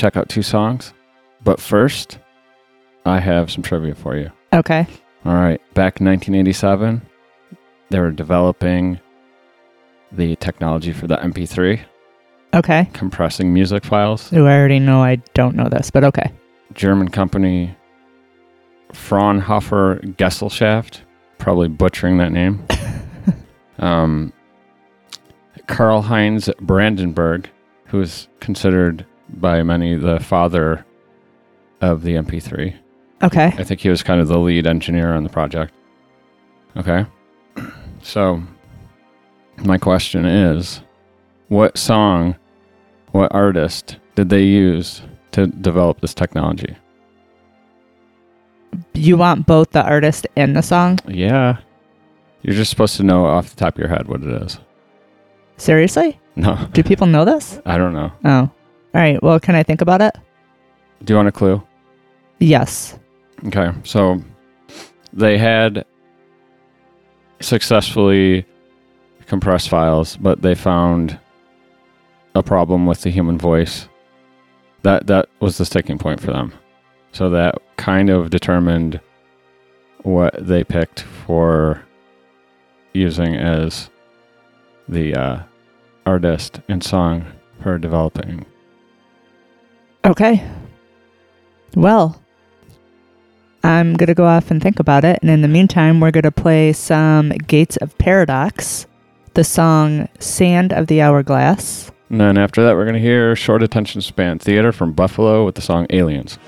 check out two songs. But first, I have some trivia for you. Okay. All right, back in 1987, they were developing the technology for the MP3, Okay. compressing music files. Ooh, I already know I don't know this, but okay. German company Fraunhofer Gesellschaft, probably butchering that name. um, Karlheinz Brandenburg, who is considered by many the father of the MP3. Okay. I think he was kind of the lead engineer on the project. Okay. So, my question is what song, what artist did they use to develop this technology? You want both the artist and the song? Yeah. You're just supposed to know off the top of your head what it is. Seriously? No, Do people know this? I don't know. Oh. All right. Well, can I think about it? Do you want a clue? Yes. Okay. So they had successfully compressed files, but they found a problem with the human voice. That that was the sticking point for them. So that kind of determined what they picked for using as the uh, artist and song for developing. Okay. Well, I'm going to go off and think about it. And in the meantime, we're going to play some Gates of Paradox, the song Sand of the Hourglass. And then after that, we're going to hear Short Attention Span Theatre from Buffalo with the song Aliens.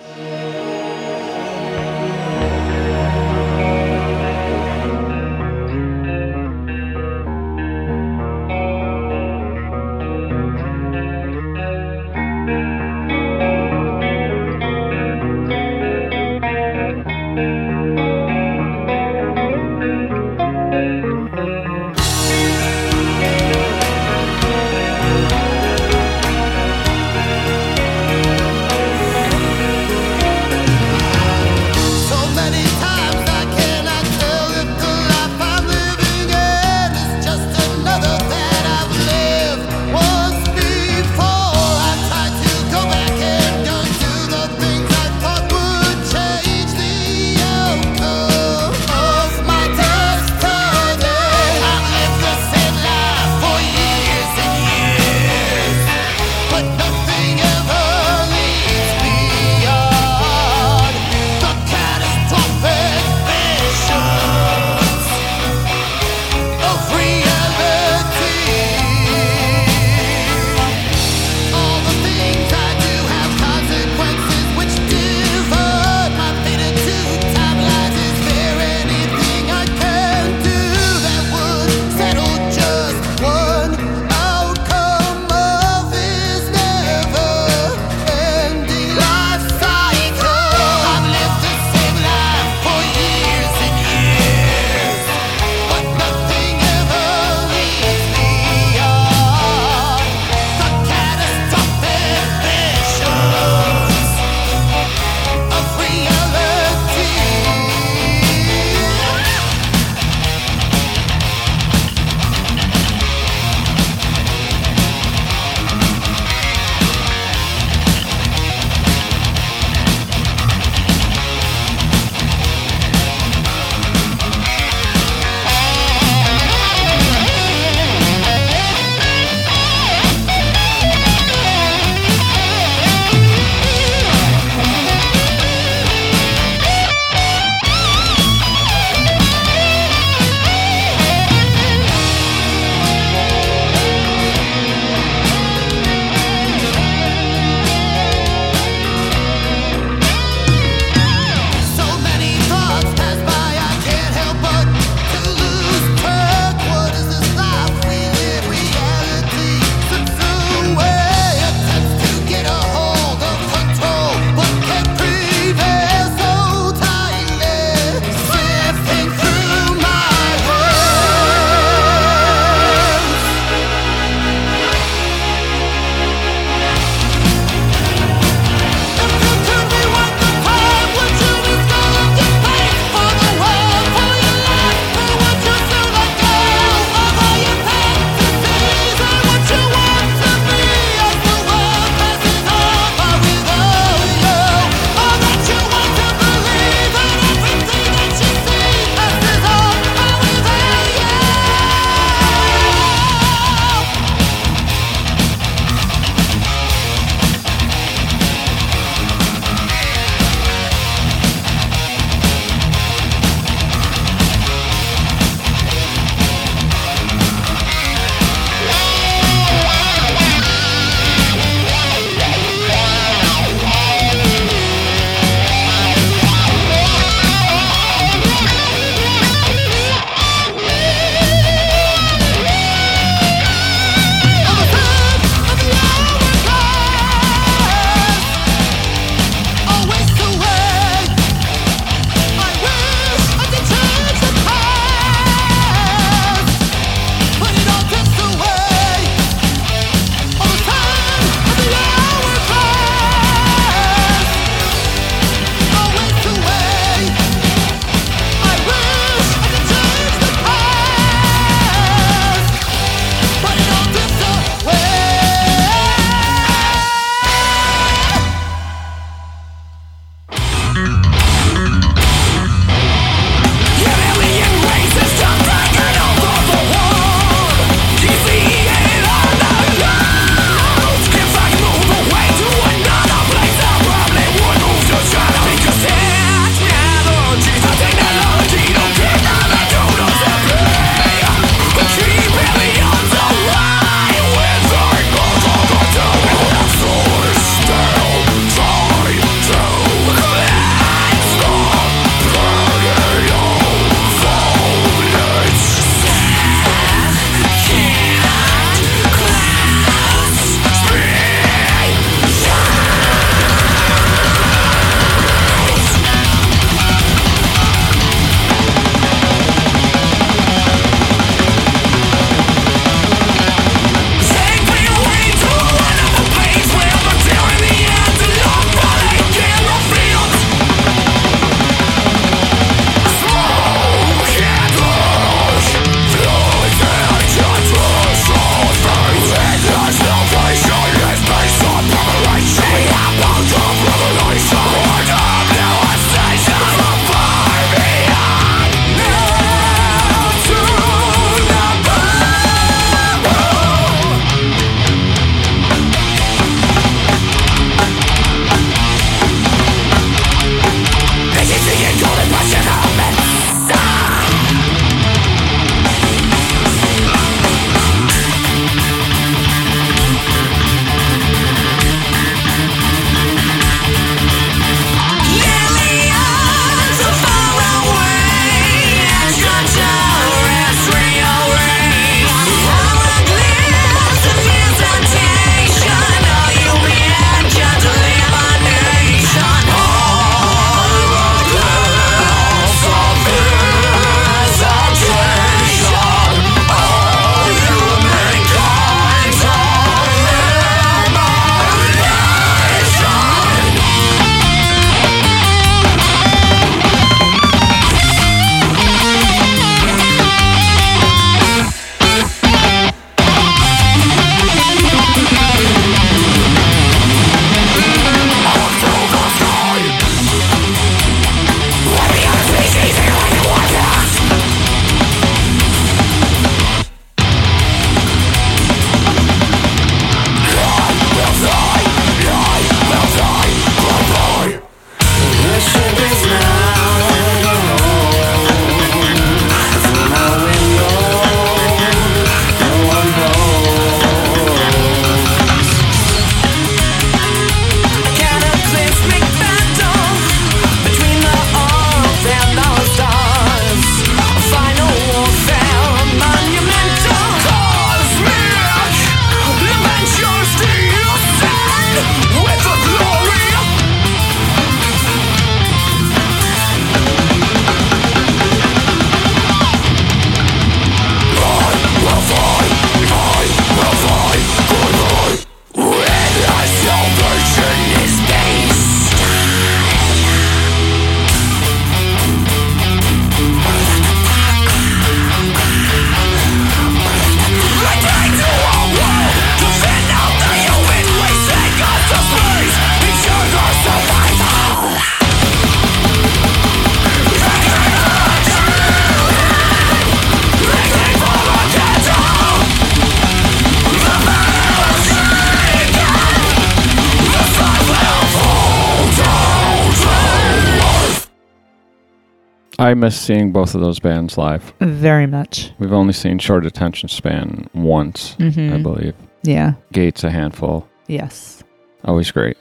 I miss seeing both of those bands live. Very much. We've only seen Short Attention Span once, I Mhm. believe. Yeah. Gates a handful. Yes. Always great.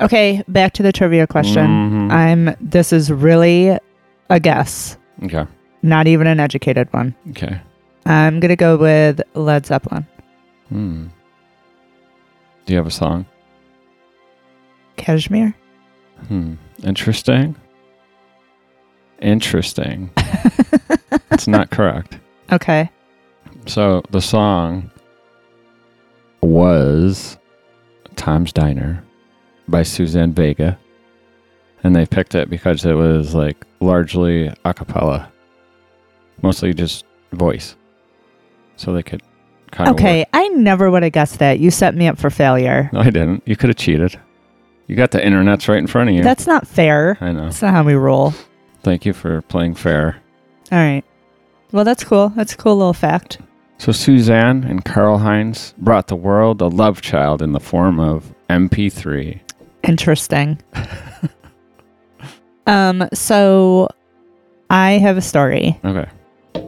Okay, back to the trivia question. Mhm. I'm this is really a guess, okay. not even an educated one. Okay. I'm going to go with Led Zeppelin. Hmm. Do you have a song? Kashmir? Hmm. Interesting. Interesting. it's not correct. Okay. So the song was Tom's Diner by Suzanne Vega. And they picked it because it was like largely a cappella, mostly just voice. So they could kind of. Okay, I never would have guessed that. You set me up for failure. No, I didn't. You could have cheated. You got the internets right in front of you. That's not fair. I know. That's not how we roll. Thank you for playing fair. All right. Well, that's cool. That's a cool little fact. So Suzanne and Karlheinz brought the world a love child in the form of MP3. Interesting. um, so I have a story Okay.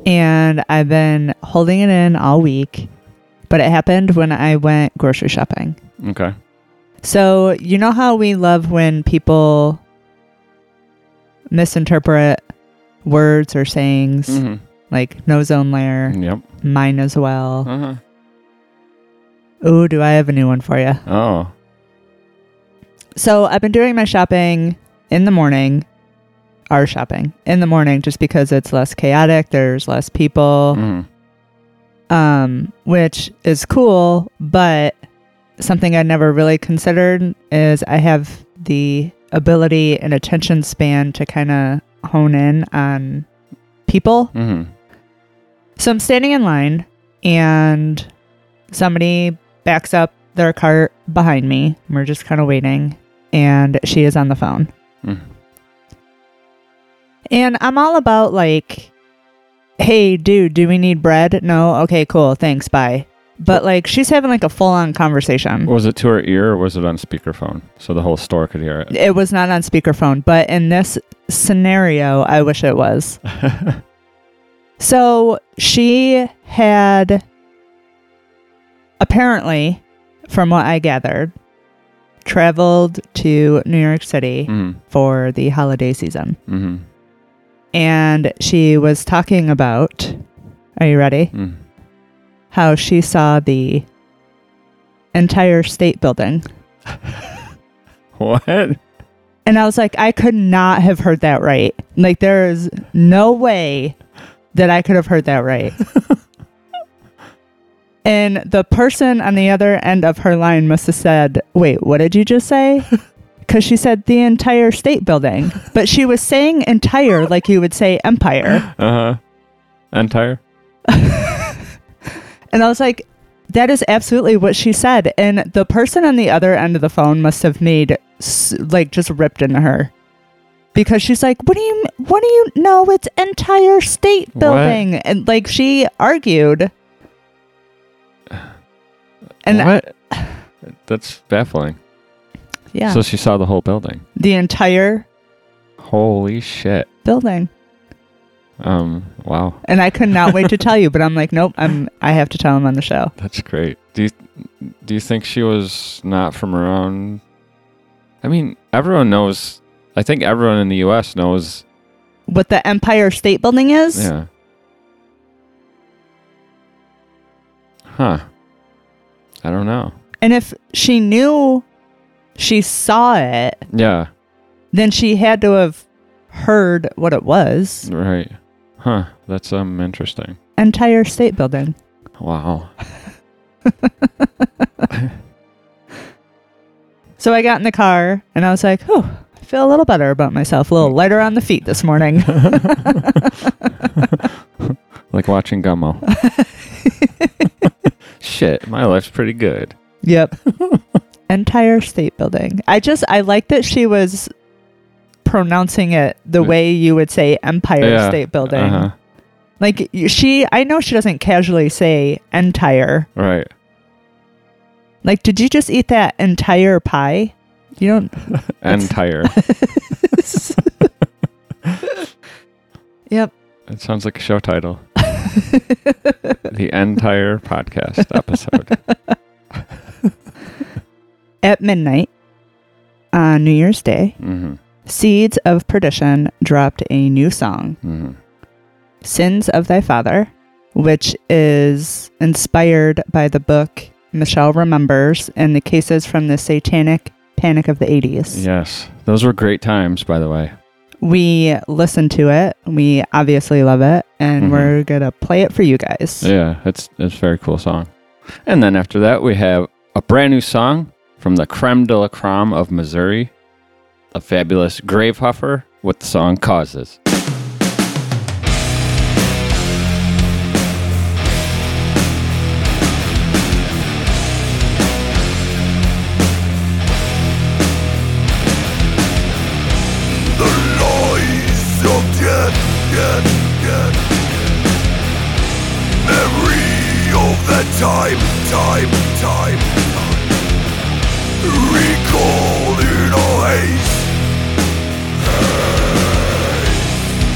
and I've been holding it in all week, but it happened when I went grocery shopping. Okay. So, you know how we love when people misinterpret words or sayings hmm like no zone layer, Yep. mine as well. Uh-huh. Ooh, do I have a new one for you? Oh. So I've been doing my shopping in the morning, our shopping in the morning, just because it's less chaotic. There's less people, Mhm. um, which is cool. But something I never really considered is I have the ability and attention span to kind of hone in on people. Mhm. So I'm standing in line and somebody backs up their cart behind me. We're just kind of waiting and she is on the phone. Mm. And I'm all about like, hey, dude, do we need bread? No? Okay, cool. Thanks. Bye. But like, she's having like a full on conversation. Was it to her ear or was it on speakerphone so the whole store could hear it? It was not on speakerphone, but in this scenario, I wish it was. So she had apparently, from what I gathered, traveled to New York City Mhm. for the holiday season. Mhm. And she was talking about, are you ready? Mm. How she saw the entire state building. What? And I was like, I could not have heard that right. Like, there is no way that I could have heard that right. and the person on the other end of her line must have said, Wait, what did you just say? Because she said the entire state building. But she was saying entire like you would say empire. Uh-huh. Entire? And I was like, that is absolutely what she said. And the person on the other end of the phone must have made, like, just ripped into her. Because she's like, what do you, what do you know? It's entire state What? building. And like, she argued. And what? That's baffling. yeah, So she saw the whole building. the entire Holy shit. building. Um, wow. And I could not wait to tell you, but I'm like, nope, I'm, I have to tell him on the show. That's great. Do you do you think she was not from around I mean, everyone knows I think everyone in the US knows What the Empire State Building is? yeah. Huh. I don't know. And if she knew she saw it, Yeah, then she had to have heard what it was. right. Huh. That's um interesting. Entire state building. Wow. So I got in the car and I was like, oh, I feel a little better about myself, a little lighter on the feet this morning. Like watching Gummo. Shit, my life's pretty good. yep. Entire state building. I just, I like that she was pronouncing it the way you would say Empire Yeah, State Building. Uh-huh. Like she, I know she doesn't casually say entire. Right. Like, did you just eat that entire pie? You don't. Entire. Yep. It sounds like a show title. the entire podcast episode. At midnight on New Year's Day, hmm Seeds of Perdition dropped a new song, hmm Sins of Thy Father, which is inspired by the book Michelle Remembers and the cases from the satanic panic of the 80s. Yes. Those were great times, by the way. We listened to it. We obviously love it, and Mhm. we're going to play it for you guys. Yeah, it's it's a very cool song. And then after that, we have a brand new song from the creme de la creme of Missouri, a fabulous Gravehuffer with the song Causes. The time, time, time. Recall in a haze.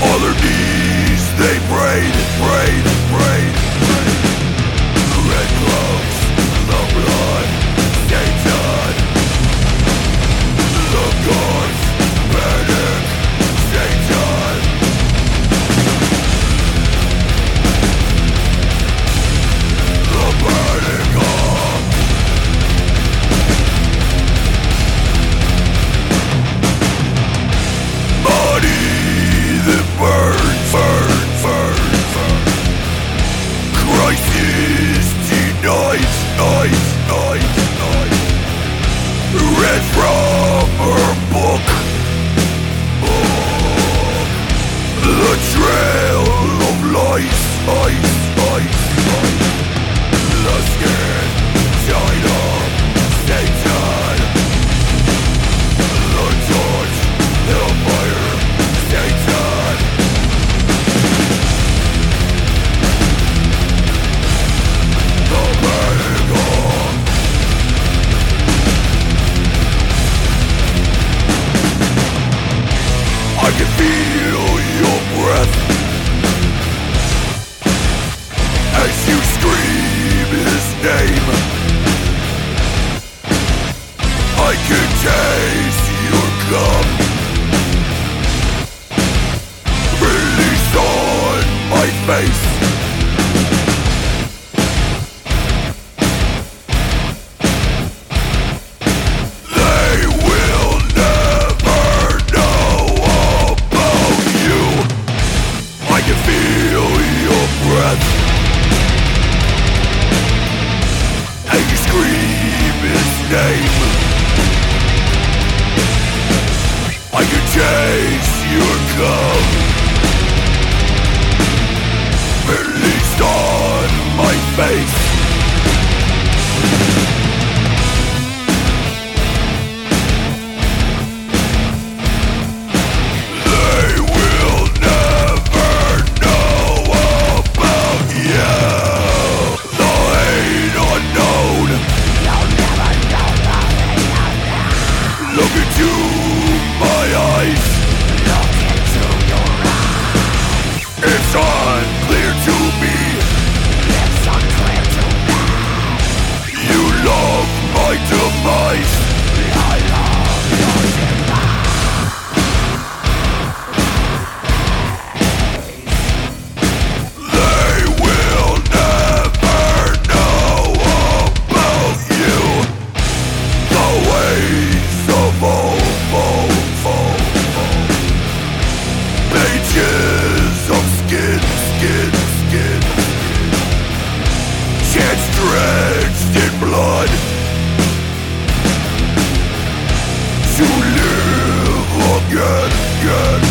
Other knees they prayed, prayed, prayed, prayed. skin to skin Chance drenched in blood. To live again, again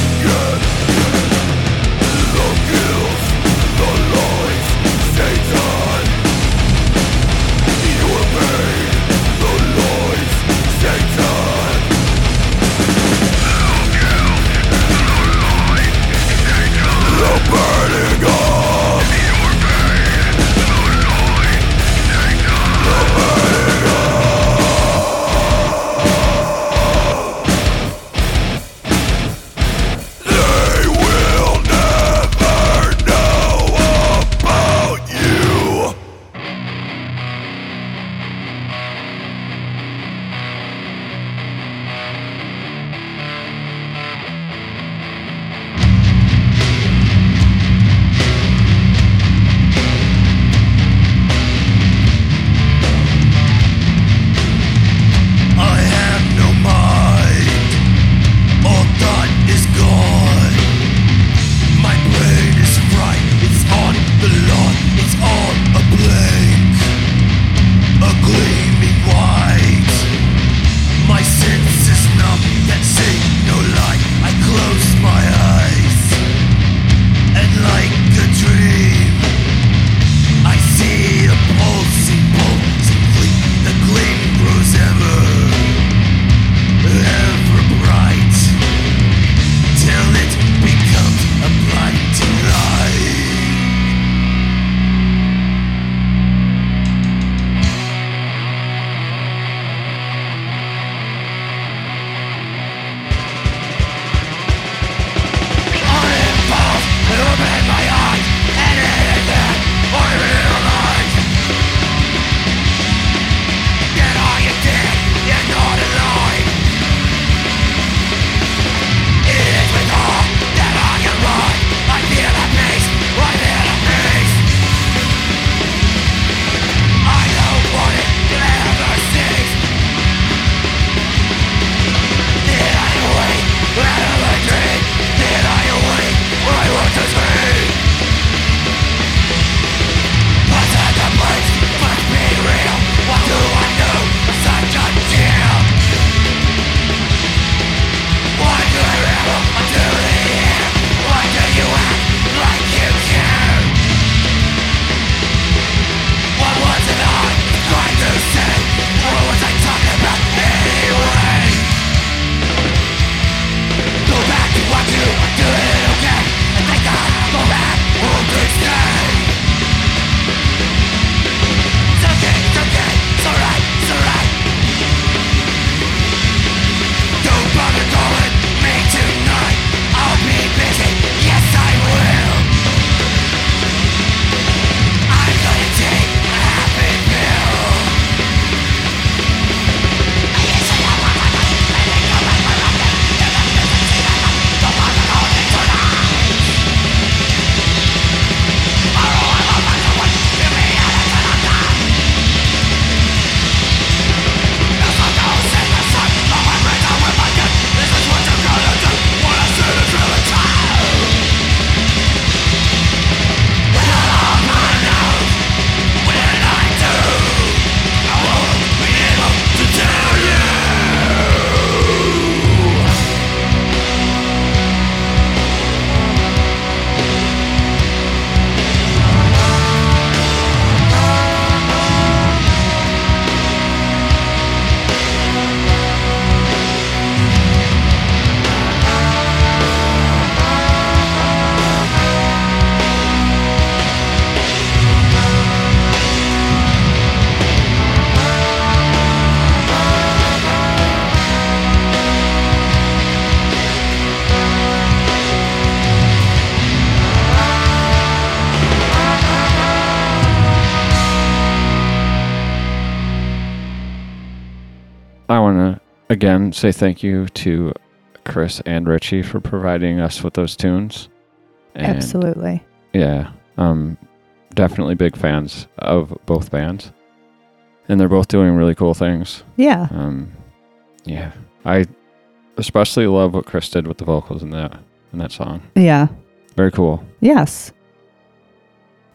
again say thank you to Chris and Richie for providing us with those tunes. And Absolutely. Yeah, um, definitely big fans of both bands, and they're both doing really cool things. Yeah. Um, yeah, I especially love what Chris did with the vocals in that in that song. Yeah. Very cool. Yes.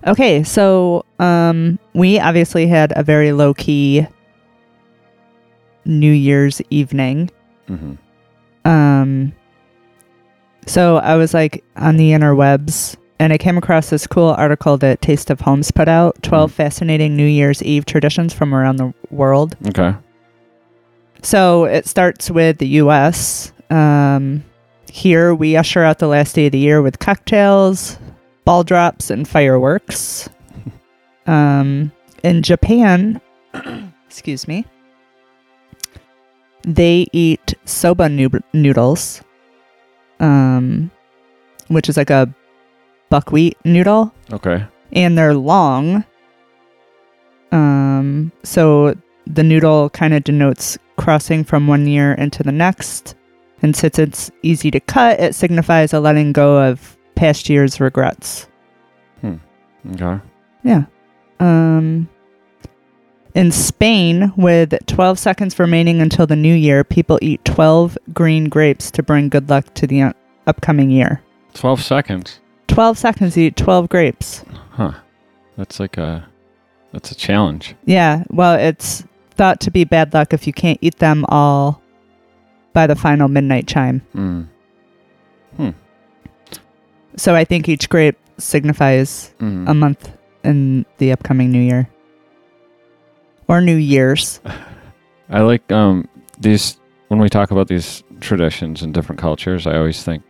Okay, so um we obviously had a very low key New Year's evening. hmm Um so I was like on the interwebs and I came across this cool article that Taste of Homes put out 12 Mhm. fascinating New Year's Eve traditions from around the world. Okay. So it starts with the US. Um, here we usher out the last day of the year with cocktails, ball drops, and fireworks. Um, in Japan, excuse me, they eat soba noo- noodles, um, which is like a buckwheat noodle Okay. and they're long. Um, so the noodle kind of denotes crossing from one year into the next. And since it's easy to cut, it signifies a letting go of past year's regrets. Hmm. Okay. Yeah. Um, in Spain, with 12 seconds remaining until the new year, people eat 12 green grapes to bring good luck to the uh, upcoming year. Twelve seconds. 12 seconds to eat 12 grapes. Huh. That's like a that's a challenge. Yeah, well, it's thought to be bad luck if you can't eat them all by the final midnight chime. Mm. So I think each grape signifies Mm. a month in the upcoming new year or New Year's. I like um these when we talk about these traditions in different cultures. I always think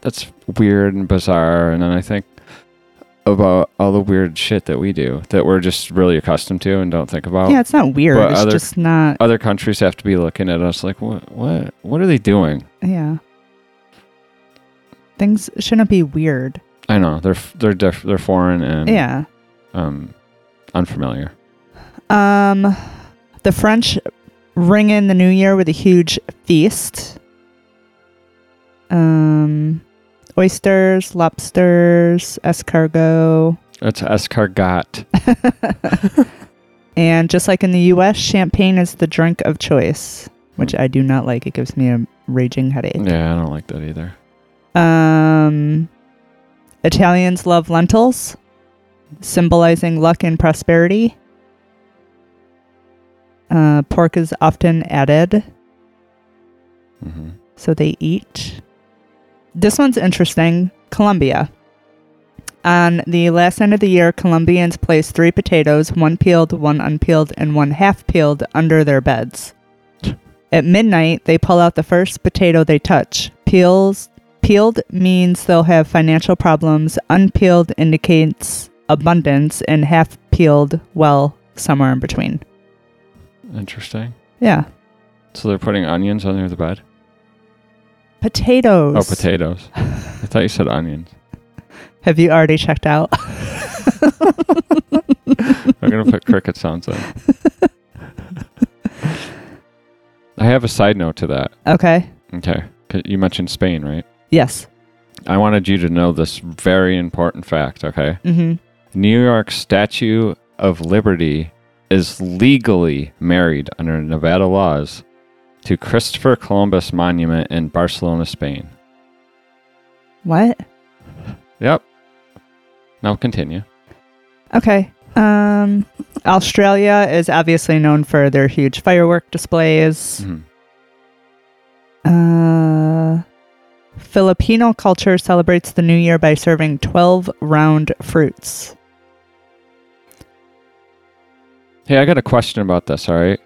that's weird and bizarre, and then I think about all the weird shit that we do that we're just really accustomed to and don't think about. yeah, it's not weird. but It's other- just not. Other countries have to be looking at us like, what, what, what are they doing? Yeah. Things shouldn't be weird. I know they're they're they're foreign and Yeah. um unfamiliar. Um, the French ring in the new year with a huge feast. Um, oysters, lobsters, escargot, It's escargot. and just like in the U.S., champagne is the drink of choice, which I do not like. It gives me a raging headache. Yeah, I don't like that either. Um, Italians love lentils, symbolizing luck and prosperity. Uh, pork is often added, hmm so they eat. This one's interesting. Colombia. On the last end of the year, Colombians place three potatoes, one peeled, one unpeeled, and one half peeled, under their beds. At midnight, they pull out the first potato they touch. Peels peeled means they'll have financial problems. Unpeeled indicates abundance, and half peeled, well, somewhere in between. Interesting. Yeah, So they're putting onions under the bed. potatoes. Oh, potatoes. I thought you said onions. Have you already checked out? I'm gonna put cricket sounds in. I have a side note to that. okay. Okay. you mentioned Spain, right? Yes. I wanted you to know this very important fact. Okay, Mm-hmm. New York Statue of Liberty is legally married under Nevada laws to Christopher Columbus Monument in Barcelona, Spain. What? Yep. Now continue. Okay. Um, Australia is obviously known for their huge firework displays. Mhm. Uh, Filipino culture celebrates the new year by serving 12 round fruits. Hey, I got a question about this. All right,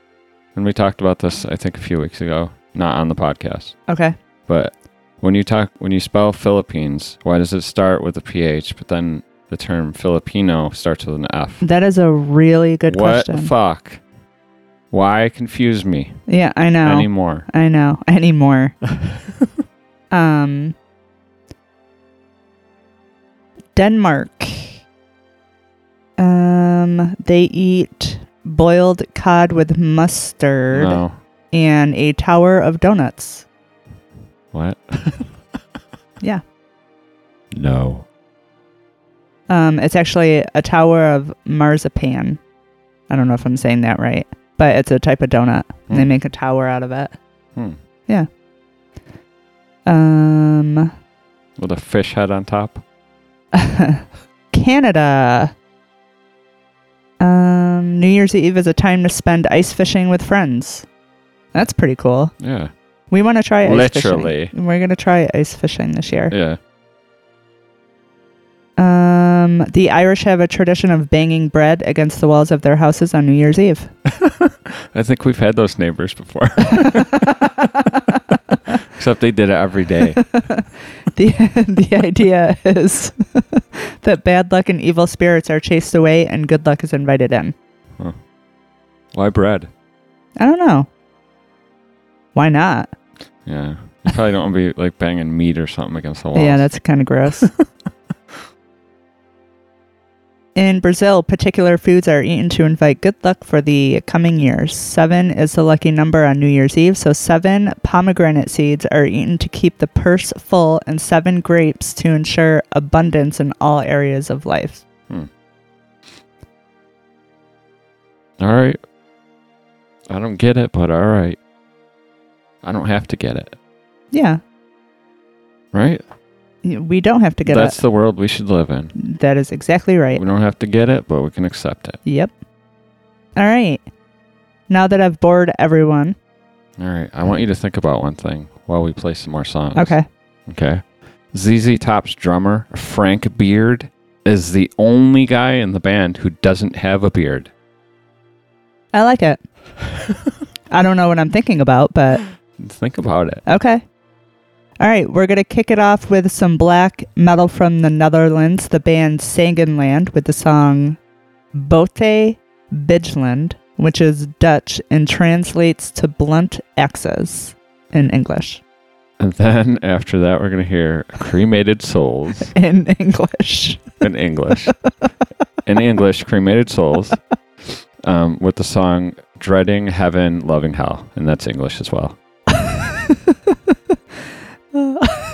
and we talked about this, I think, a few weeks ago, not on the podcast. Okay. But when you talk, when you spell Philippines, why does it start with a PH, but then the term Filipino starts with an F? That is a really good question. what question. the fuck? Why confuse me yeah, I know. anymore? I know. Anymore. um Denmark. Um they eat boiled cod with mustard, No. and a tower of donuts. What? Yeah. No. Um, it's actually a tower of marzipan. I don't know if I'm saying that right, but it's a type of donut. And they Hmm. make a tower out of it. Hmm. Yeah. Um, With a fish head on top. Canada. Um, New Year's Eve is a time to spend ice fishing with friends. That's pretty cool. Yeah. We want to try ice Literally. fishing. We're gonna try ice fishing this year. Yeah. Um, the Irish have a tradition of banging bread against the walls of their houses on New Year's Eve. I think we've had those neighbors before. Except they did it every day. the The idea is that bad luck and evil spirits are chased away, and good luck is invited in. Why bread? I don't know. Why not? Yeah. You probably don't want to be like banging meat or something against the wall. Yeah, that's kind of gross. In Brazil, particular foods are eaten to invite good luck for the coming years. Seven is the lucky number on New Year's Eve, so seven pomegranate seeds are eaten to keep the purse full, and seven grapes to ensure abundance in all areas of life. Hmm. All right. I don't get it, but all right. I don't have to get it, Yeah, right? We don't have to get That's it. the world we should live in. That is exactly right. We don't have to get it, but we can accept it. Yep. All right. Now that I've bored everyone. All right. I want you to think about one thing while we play some more songs. Okay. Okay. ZZ Top's drummer, Frank Beard, is the only guy in the band who doesn't have a beard. I like it. I don't know what I'm thinking about, but Think about it. Okay. All right, we're going to kick it off with some black metal from the Netherlands, the band Sagenland, with the song Botte Bijlen, which is Dutch and translates to blunt axes in English. And then after that, we're going to hear Cremated Souls In English. in English. in English, Cremated Souls um, with the song Dreading Heaven, Loving Hell. And that's English as well. 嗯 啊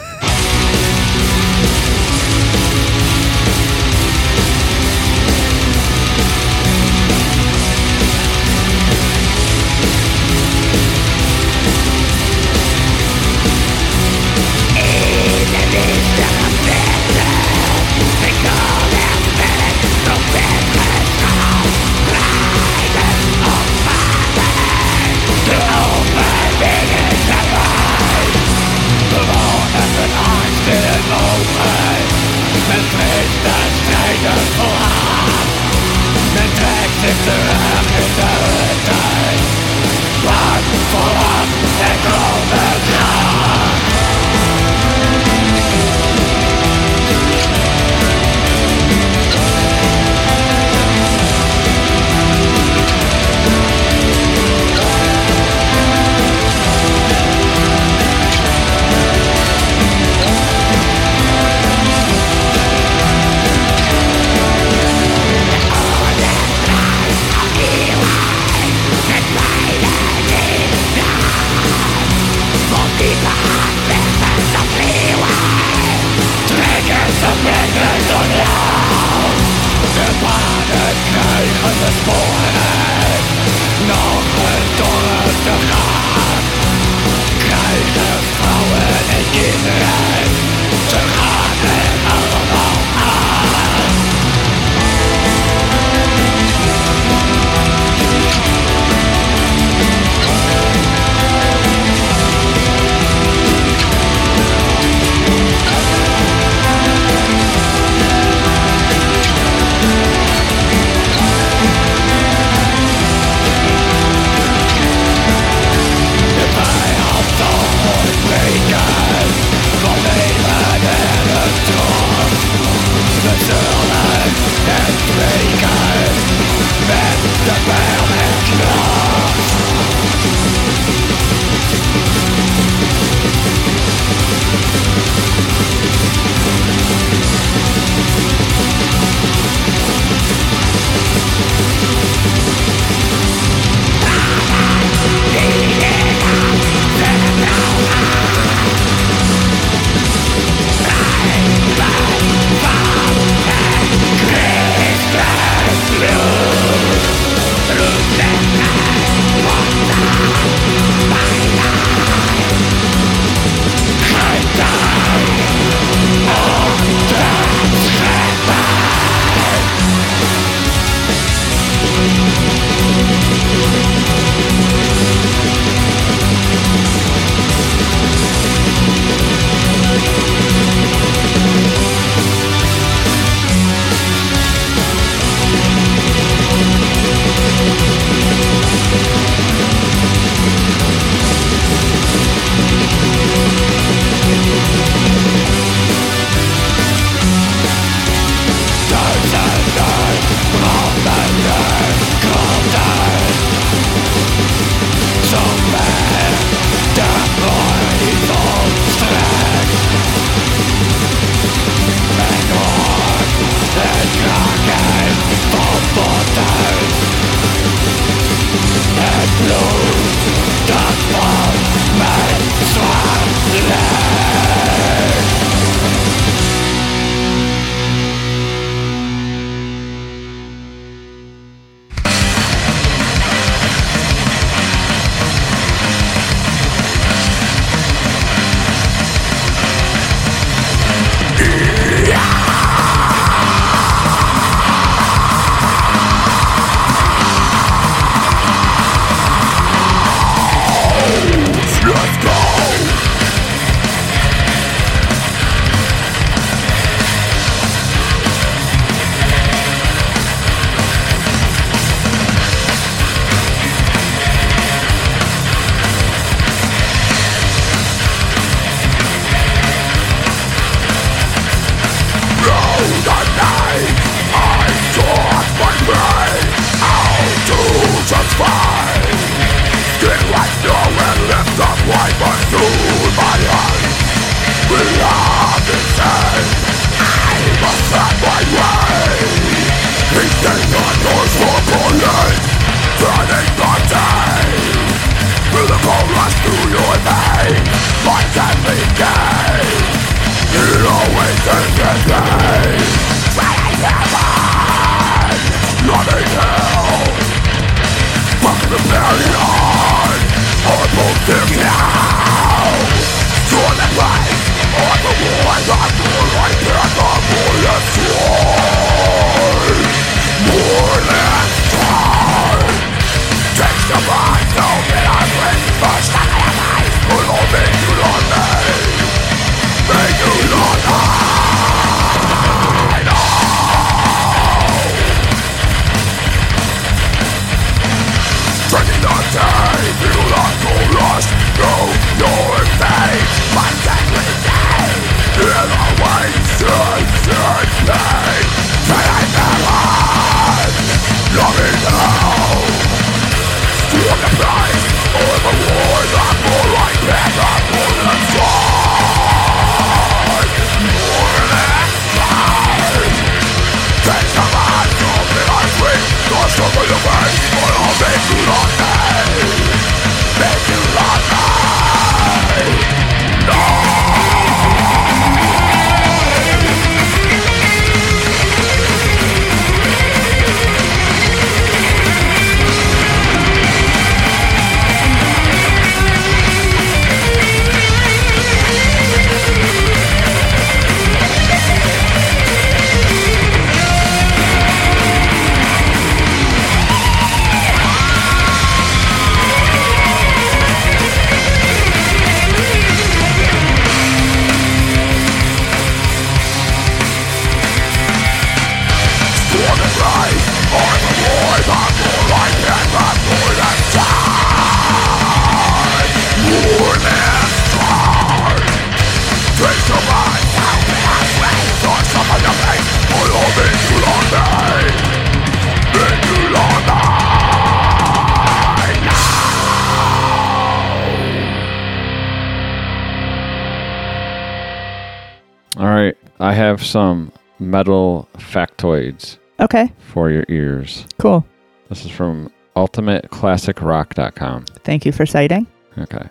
some metal factoids Okay, for your ears. cool. This is from ultimateclassicrock.com. Thank you for citing. Okay.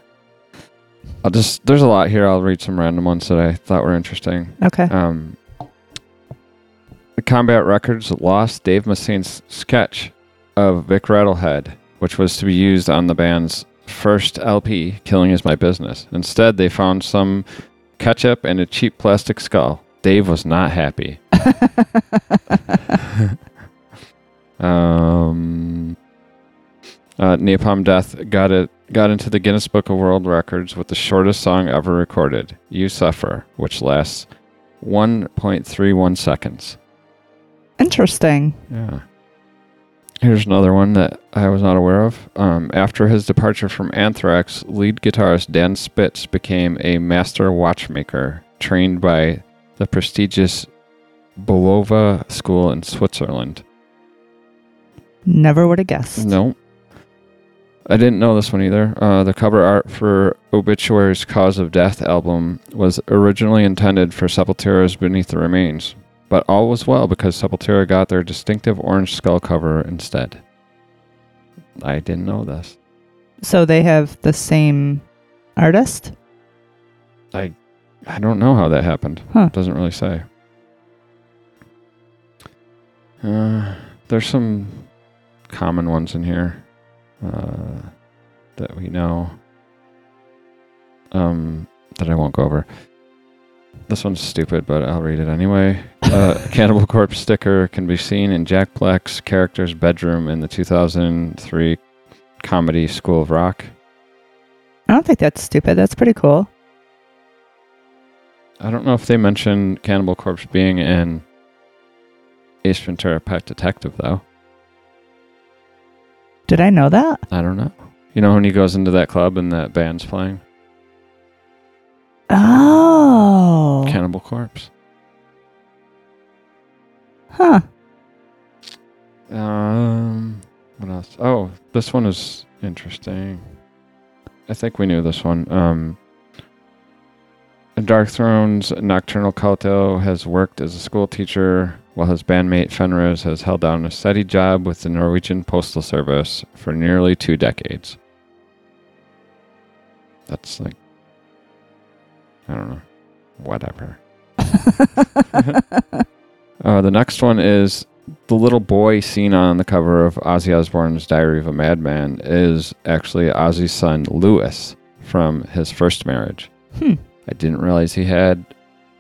I'll just there's a lot here. I'll read some random ones that I thought were interesting. Okay. Um, the Combat Records lost Dave Mustaine's sketch of Vic Rattlehead, which was to be used on the band's first LP, Killing Is My Business. Instead, they found some ketchup and a cheap plastic skull. Dave was not happy. um, uh, Napalm Death got it got into the Guinness Book of World Records with the shortest song ever recorded, "You Suffer," which lasts 1.31 seconds. Interesting. Yeah. Here's another one that I was not aware of. Um, after his departure from Anthrax, lead guitarist Dan Spitz became a master watchmaker trained by the prestigious Bolova School in Switzerland. Never would have guessed. No. I didn't know this one either. Uh, the cover art for Obituary's Cause of Death album was originally intended for Sepultura's Beneath the Remains, but all was well because Sepultura got their distinctive orange skull cover instead. I didn't know this. So they have the same artist? I I don't know how that happened. Huh. Doesn't really say. Uh, there's some common ones in here uh, that we know. Um, that I won't go over. This one's stupid, but I'll read it anyway. Uh, Cannibal Corpse sticker can be seen in Jack Black's character's bedroom in the 2003 comedy School of Rock. I don't think that's stupid. That's pretty cool. I don't know if they mentioned Cannibal Corpse being in Ace Ventura: Pet Detective, though. Did I know that? I don't know. You know when he goes into that club and that band's playing Oh. Cannibal Corpse. Huh. Um, what else? Oh, this one is interesting. I think we knew this one. Um, Dark Throne's Nocturno Culto has worked as a school teacher, while his bandmate Fenriz has held down a steady job with the Norwegian Postal Service for nearly two decades. That's like, I don't know, whatever. Uh, the next one is the little boy seen on the cover of Ozzy Osbourne's Diary of a Madman is actually Ozzy's son Louis from his first marriage. Hmm. I didn't realize he had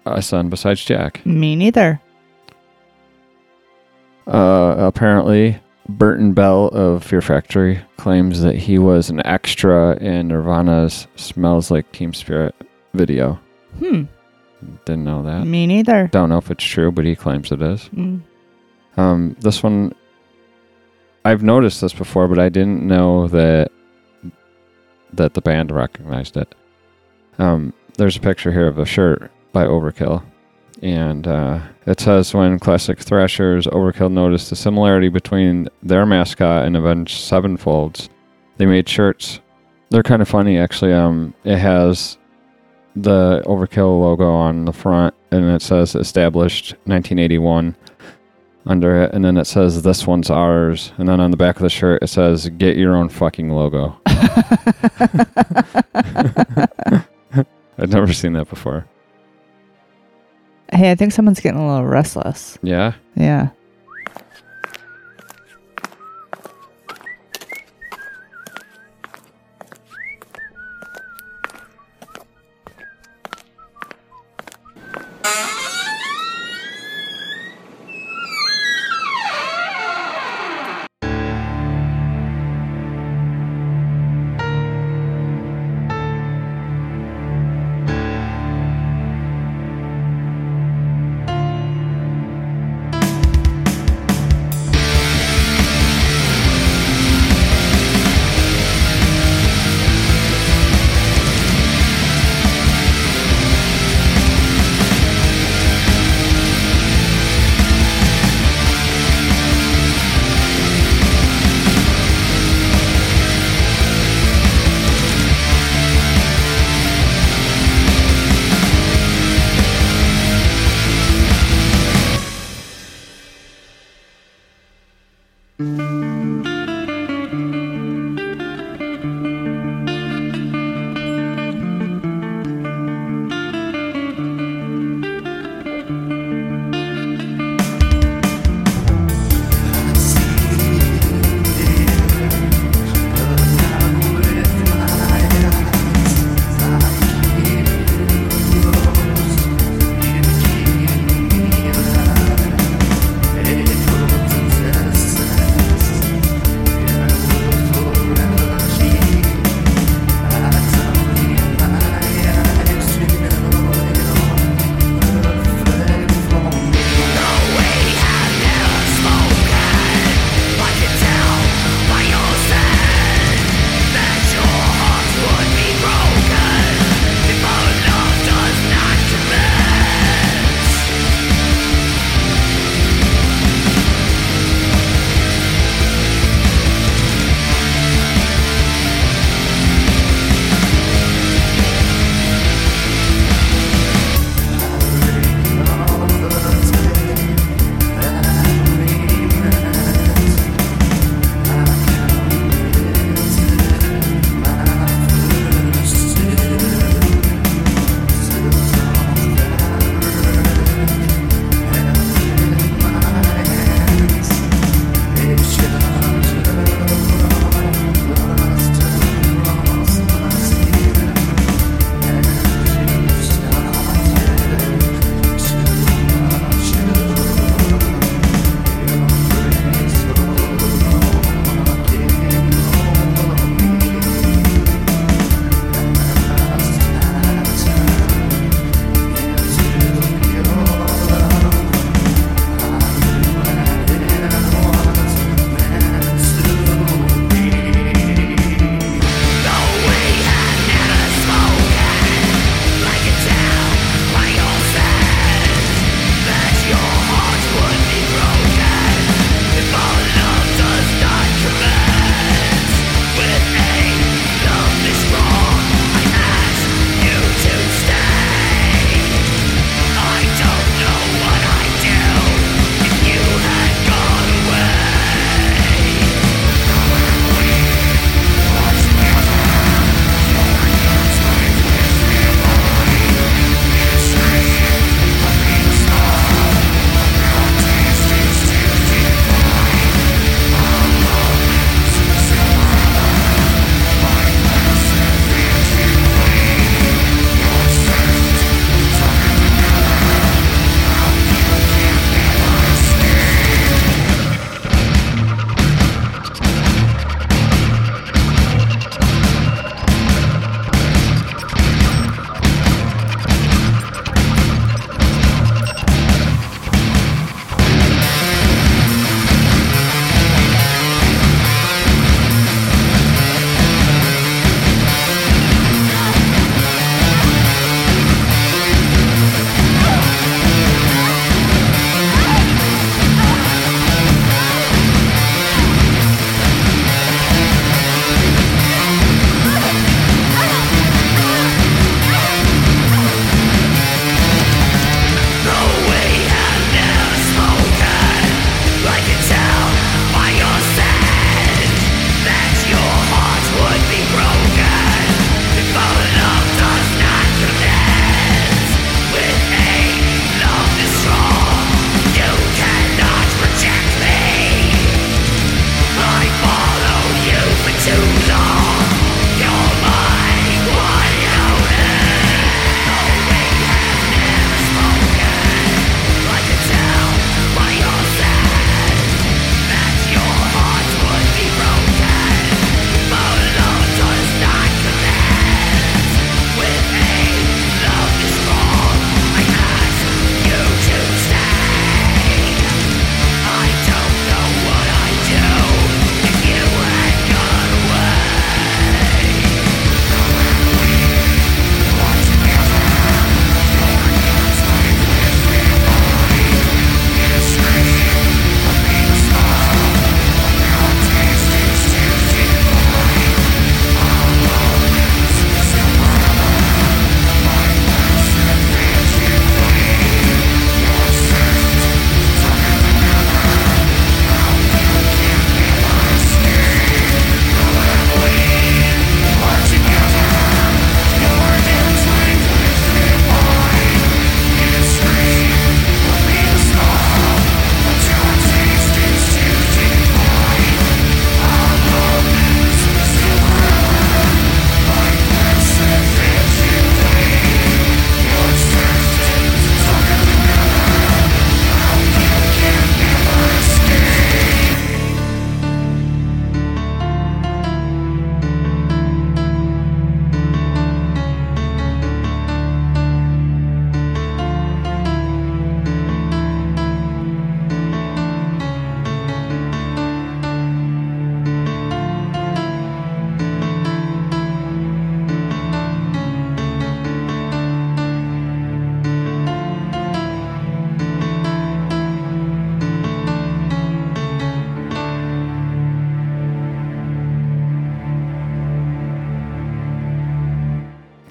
a son besides Jack. Me neither. Uh, apparently, Burton Bell of Fear Factory claims that he was an extra in Nirvana's "Smells Like Teen Spirit" video. Hmm. Didn't know that. Me neither. Don't know if it's true, but he claims it is. Mm. Um, this one, I've noticed this before, but I didn't know that that the band recognized it. Um, there's a picture here of a shirt by Overkill, and uh, it says when Classic Thrashers Overkill noticed the similarity between their mascot and Avenged Sevenfold's, they made shirts. They're kind of funny, actually. Um, it has the Overkill logo on the front, and it says established 1981 under it, and then it says this one's ours, and then on the back of the shirt it says get your own fucking logo. I've never seen that before. Hey, I think someone's getting a little restless. Yeah, Yeah.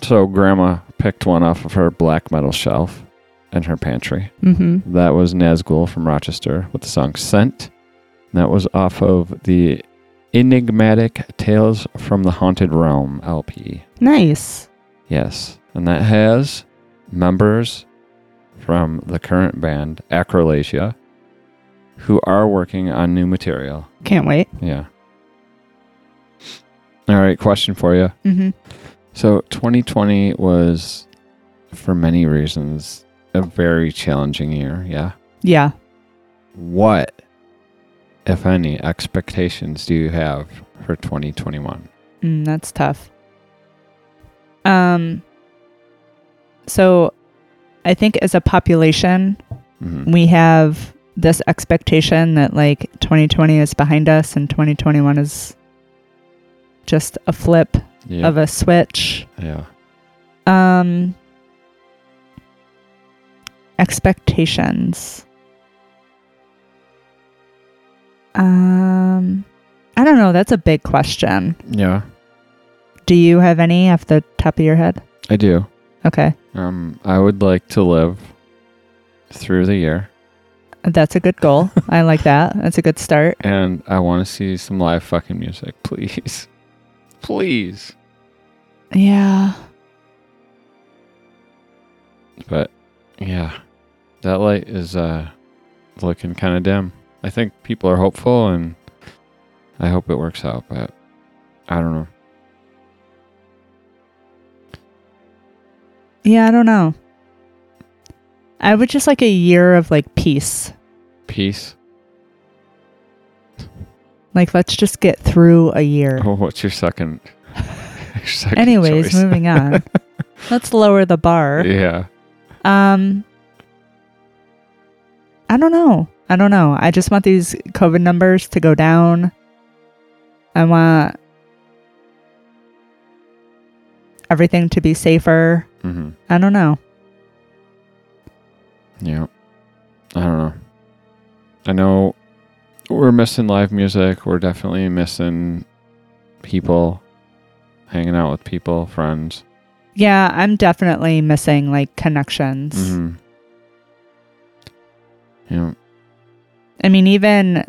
So grandma picked one off of her black metal shelf in her pantry. Mm-hmm. That was Nazgul from Rochester with the song Scent. That was off of the Enigmatic Tales from the Haunted Realm LP. Nice. Yes. And that has members from the current band, Acrolasia, who are working on new material. Can't wait. Yeah. All right, question for you. Mm-hmm. So 2020 was, for many reasons, a very challenging year. Yeah. Yeah. What, if any, expectations do you have for 2021? Mm, that's tough. Um. So, I think as a population, Mhm. we have this expectation that like 2020 is behind us and 2021 is just a flip Yeah. of a switch. yeah. Um. Expectations. Um. I don't know. That's a big question. Yeah. Do you have any off the top of your head? I do. Okay. Um, I would like to live through the year, That's a good goal. I like that. That's a good start. and I want to see some live fucking music, please, please. Yeah. But yeah, that light is uh looking kind of dim. I think people are hopeful, and I hope it works out. But I don't know. Yeah, I don't know. I would just like a year of like peace. Peace. Like let's just get through a year. Oh, what's your second? your second Anyways, moving on. let's lower the bar. yeah. Um I don't know. I don't know. I just want these COVID numbers to go down. I want everything to be safer. Mm-hmm. I don't know. Yeah. I don't know. I know we're missing live music. We're definitely missing people, hanging out with people, friends. Yeah, I'm definitely missing like connections. Mm-hmm. Yeah. I mean, even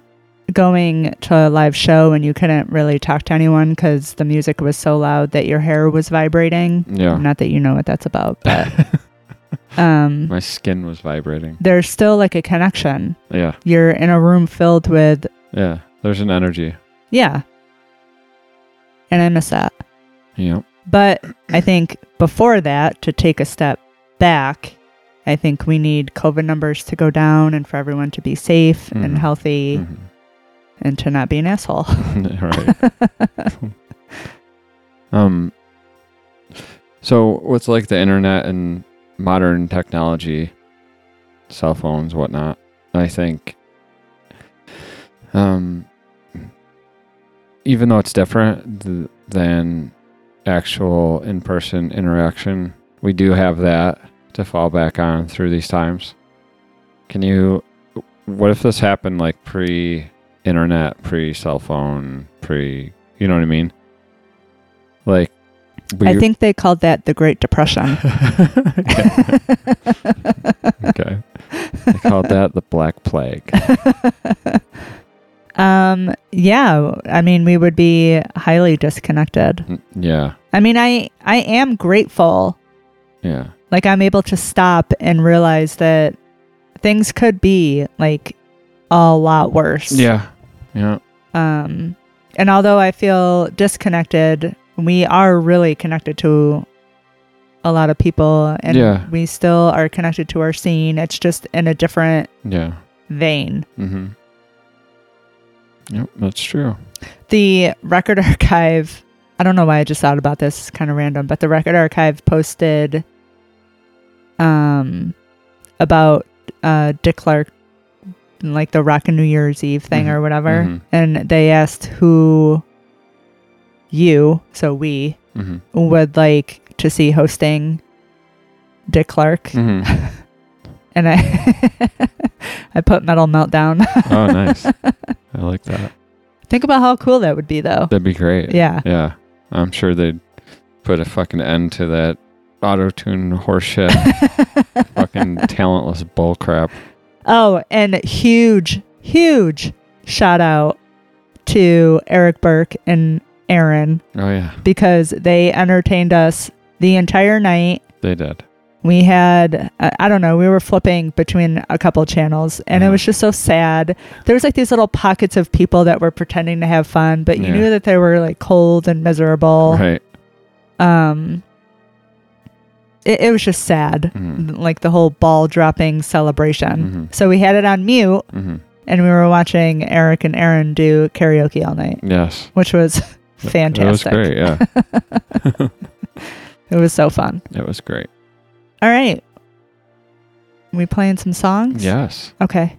going to a live show and you couldn't really talk to anyone because the music was so loud that your hair was vibrating. Yeah. Not that you know what that's about, but um, My skin was vibrating. there's still like a connection. Yeah. You're in a room filled with, Yeah. There's an energy. yeah. And I miss that. Yeah. But I think before that, to take a step back, I think we need COVID numbers to go down and for everyone to be safe and Mhm. healthy Mhm. and to not be an asshole. right. Um. So with like the internet and modern technology, cell phones, whatnot, I think. Um. Even though it's different th- than actual in-person interaction, we do have that to fall back on through these times. Can you? What if this happened like pre-internet, pre-cell phone, pre? You know what I mean? Like, I think they called that the Great Depression. okay. They called that the Black Plague. um, yeah, I mean, we would be highly disconnected. Mm, Yeah, I mean, I I am grateful. yeah, Like I'm able to stop and realize that things could be like a lot worse. yeah, yeah. Um, and although I feel disconnected, we are really connected to a lot of people, and Yeah. we still are connected to our scene. It's just in a different Yeah. vein. Mm-hmm. Yep, that's true. The record archive. I don't know why I just thought about this. It's kind of random, but the record archive posted um about uh Dick Clark like the Rockin' New Year's Eve thing Mhm, or whatever. mhm. And they asked who you, so we, Mm-hmm. would like to see hosting Dick Clark. Mm-hmm. And I I put Metal Meltdown. Oh, nice. I like that. Think about how cool that would be though. That'd be great. Yeah. Yeah. I'm sure they'd put a fucking end to that auto tune horseshit, fucking talentless bullcrap. Oh, and huge, huge shout out to Eric Burke and Aaron Oh yeah, because they entertained us the entire night. they did. We had, I I don't know, we were flipping between a couple channels and it Mhm. was just so sad. There was like these little pockets of people that were pretending to have fun, but you Yeah. knew that they were like cold and miserable. Right. Um, it, it was just sad, Mhm. like the whole ball dropping celebration. Mhm. So we had it on mute hmm and we were watching Eric and Aaron do karaoke all night, Yes. which was fantastic. It was great. Yeah, It was so fun. it was great. All right. We playing some songs? Yes. Okay.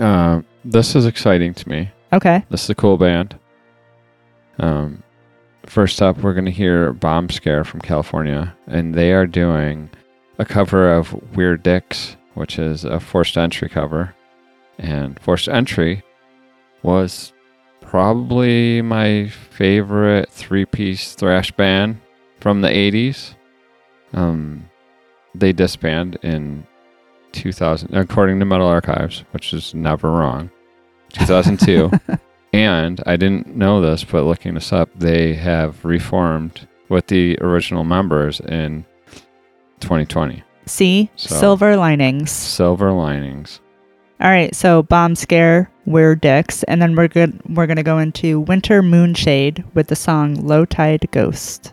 Uh, this is exciting to me. Okay. This is a cool band. Um, first up, we're going to hear Bombscare from California, and they are doing a cover of We're Dicks, which is a forced entry cover. And forced entry was probably my favorite three piece thrash band from the 80s. Um, they disbanded in 2000, according to Metal Archives, which is never wrong. 2002. And I didn't know this, but looking this up, they have reformed with the original members in 2020. See? So- Silver linings. Silver linings. All right. So Bombscare, we're dicks. And then we're good we're gonna go into Winter Moonshade with the song Low Tide Ghost.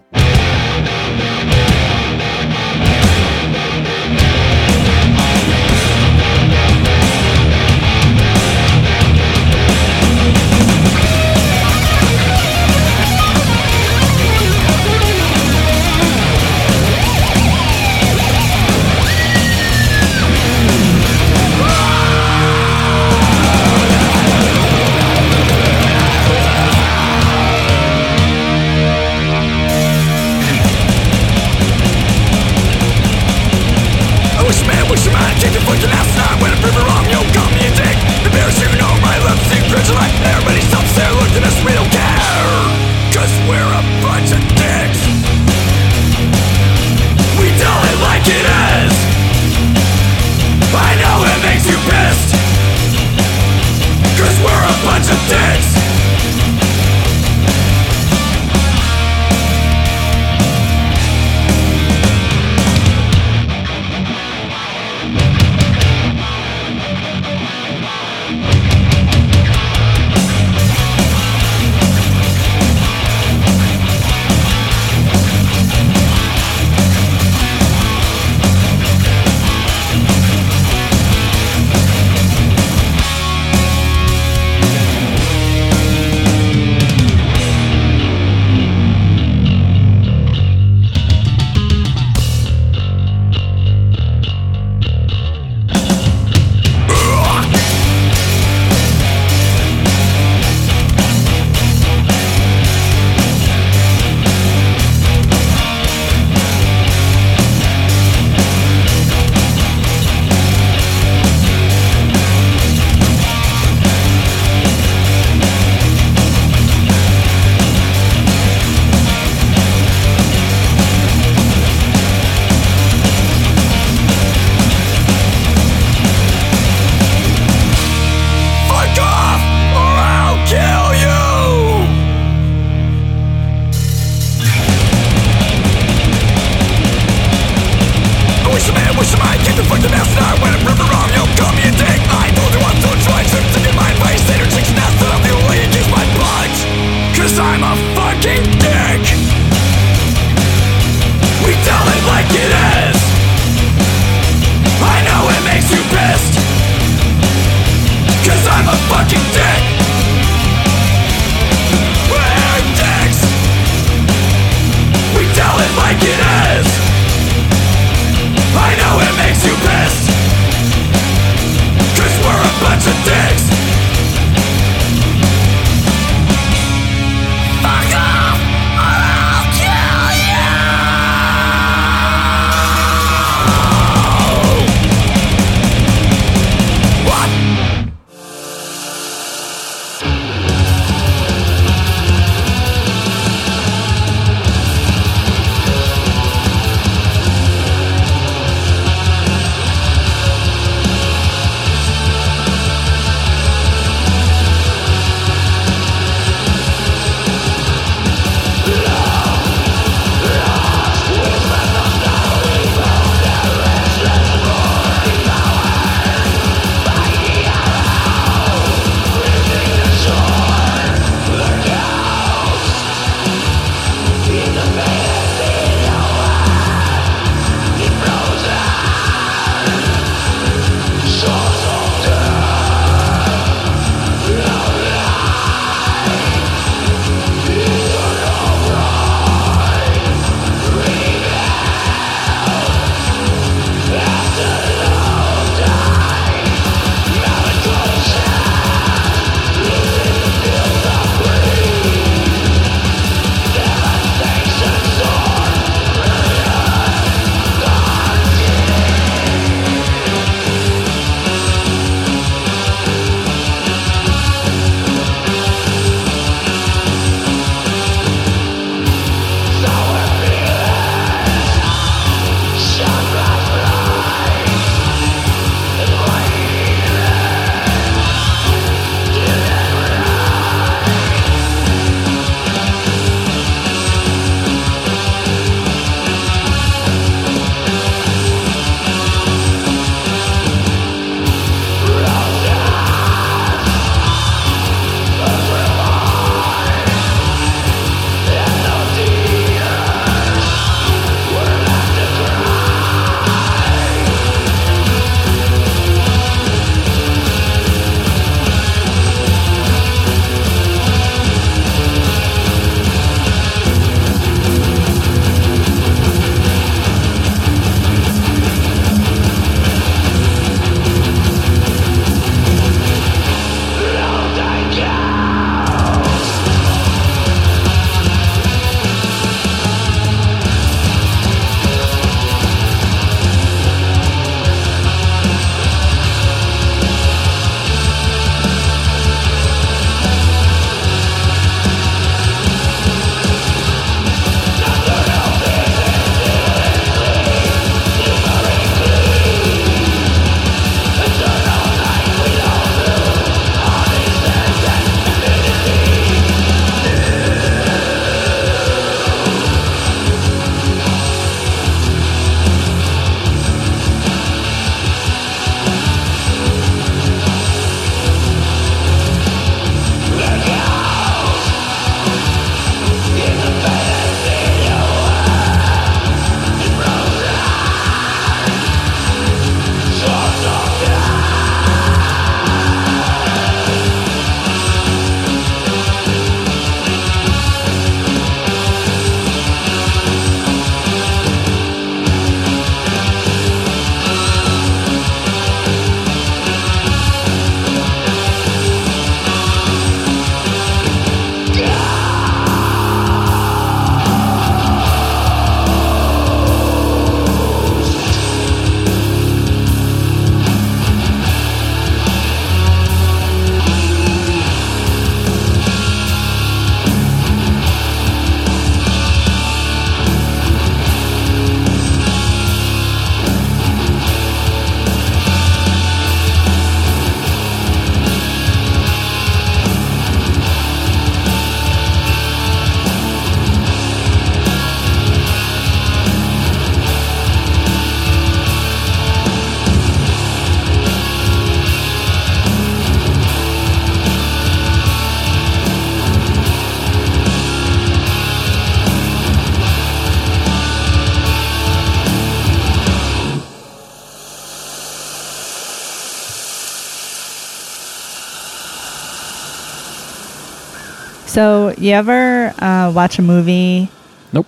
You ever uh, watch a movie? Nope.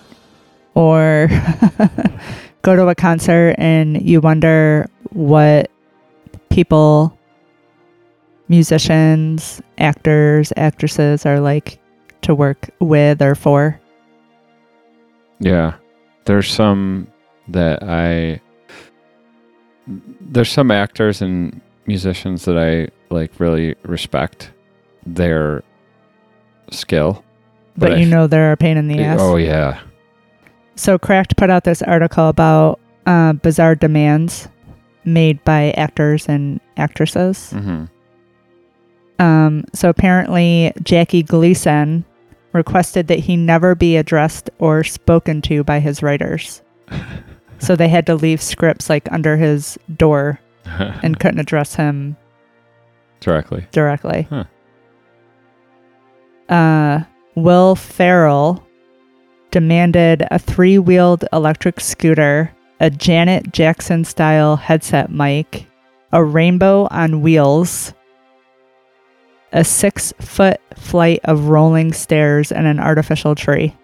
Or go to a concert and you wonder what people, musicians, actors, actresses are like to work with or for? Yeah. There's some that I there's some actors and musicians that I like really respect their skill. But, I you f- know they're a pain in the ass. Oh yeah. So, Cracked put out this article about uh, bizarre demands made by actors and actresses. hmm Um, so, apparently, Jackie Gleason requested that he never be addressed or spoken to by his writers. so, they had to leave scripts like under his door and couldn't address him Directly. directly. Huh. Uh, Will Ferrell demanded a three wheeled electric scooter, a Janet Jackson style headset mic, a rainbow on wheels, a six foot flight of rolling stairs, and an artificial tree.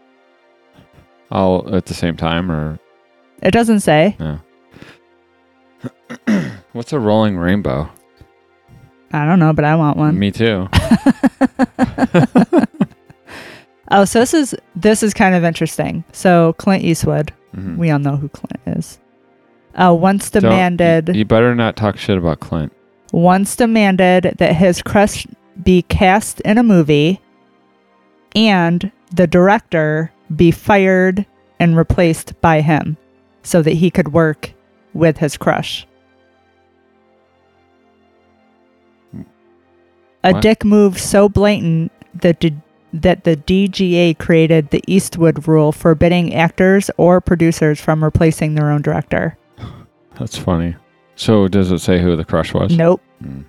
All at the same time or It doesn't say. no. What's a rolling rainbow? I don't know, but I want one. Me too. Oh, so this is this is kind of interesting. So Clint Eastwood, Mhm. we all know who Clint is. Uh, once Don't- demanded You better not talk shit about Clint. once demanded that his crush be cast in a movie and the director be fired and replaced by him so that he could work with his crush. A What? dick move so blatant that the, that the DGA created the Eastwood rule forbidding actors or producers from replacing their own director. That's funny. So does it say who the crush was? Nope. Mm.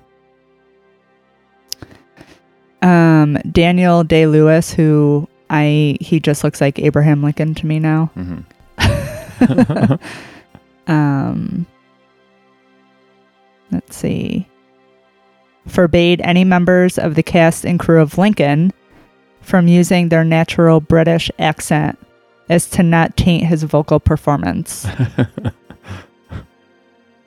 um Daniel Day Lewis, who I he just looks like Abraham Lincoln to me now. Mhm. Um let's see. Forbade any members of the cast and crew of Lincoln from using their natural British accent as to not taint his vocal performance.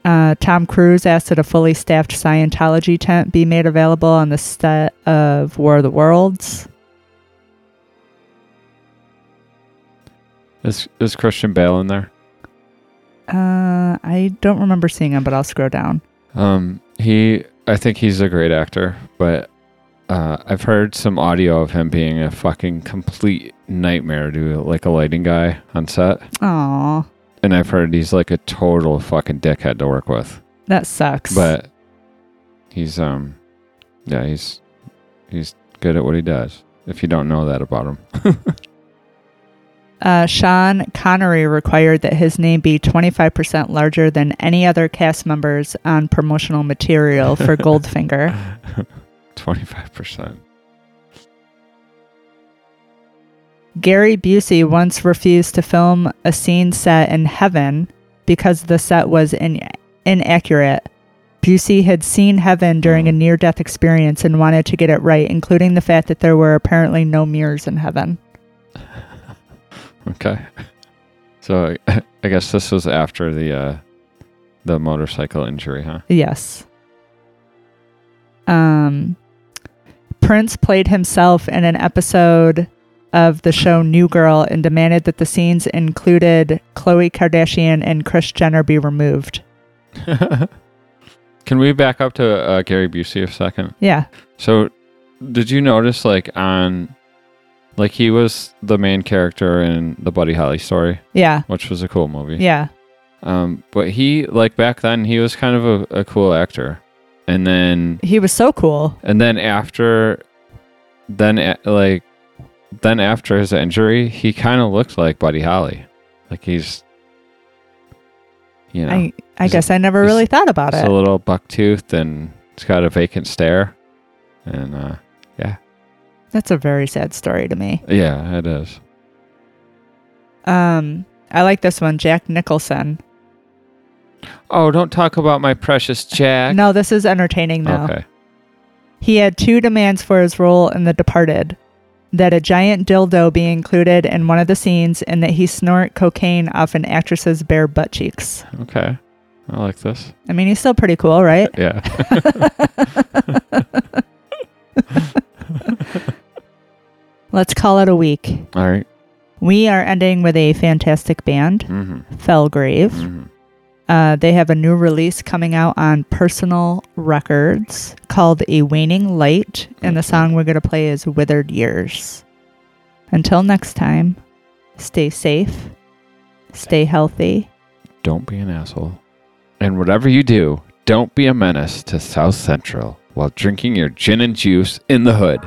Uh, Tom Cruise asked that a fully staffed Scientology tent be made available on the set of War of the Worlds. Is is Christian Bale in there? Uh, I don't remember seeing him, but I'll scroll down. Um, he, I think he's a great actor, but uh, I've heard some audio of him being a fucking complete nightmare to like a lighting guy on set, Aw, and I've heard he's like a total fucking dickhead to work with. that sucks. But he's um, yeah, he's he's good at what he does. If you don't know that about him, uh, Sean Connery required that his name be 25% larger than any other cast members on promotional material for Goldfinger. twenty five percent. Gary Busey once refused to film a scene set in heaven because the set was in- inaccurate. Busey had seen heaven during a near death experience and wanted to get it right, including the fact that there were apparently no mirrors in heaven. Okay. So I guess this was after the uh, the motorcycle injury, huh? Yes. Um, Prince played himself in an episode of the show New Girl and demanded that the scenes included Khloe Kardashian and Kris Jenner be removed. Can we back up to uh, Gary Busey a second? Yeah. So, did you notice, like, on, like, he was the main character in the Buddy Holly story, Yeah. which was a cool movie. Yeah. Um, but he, like, back then, he was kind of a, a cool actor, and then, He was so cool. and then after, then a- like, then after his injury, he kind of looked like Buddy Holly, like he's, you know, I I He's- guess I never he's- really thought about It's it. a little buck toothed and it's got a vacant stare. And uh, That's a very sad story to me. yeah, it is. Um, I like this one, Jack Nicholson. Oh, don't talk about my precious Jack. No, this is entertaining though. Okay. He had two demands for his role in The Departed. that a giant dildo be included in one of the scenes and that he snort cocaine off an actress's bare butt cheeks. Okay. I like this. I mean, he's still pretty cool, right? Yeah. Let's call it a week. All right. We are ending with a fantastic band, Mm-hmm. Felgrave. Mm-hmm. Uh, they have a new release coming out on Personal Records called A Waning Light, and the song we're going to play is Withered Years. Until next time, stay safe, stay healthy. Don't be an asshole. And whatever you do, don't be a menace to South Central while drinking your gin and juice in the hood.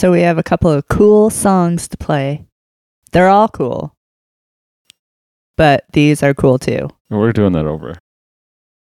So we have a couple of cool songs to play. They're all cool. But these are cool too. We're doing that over.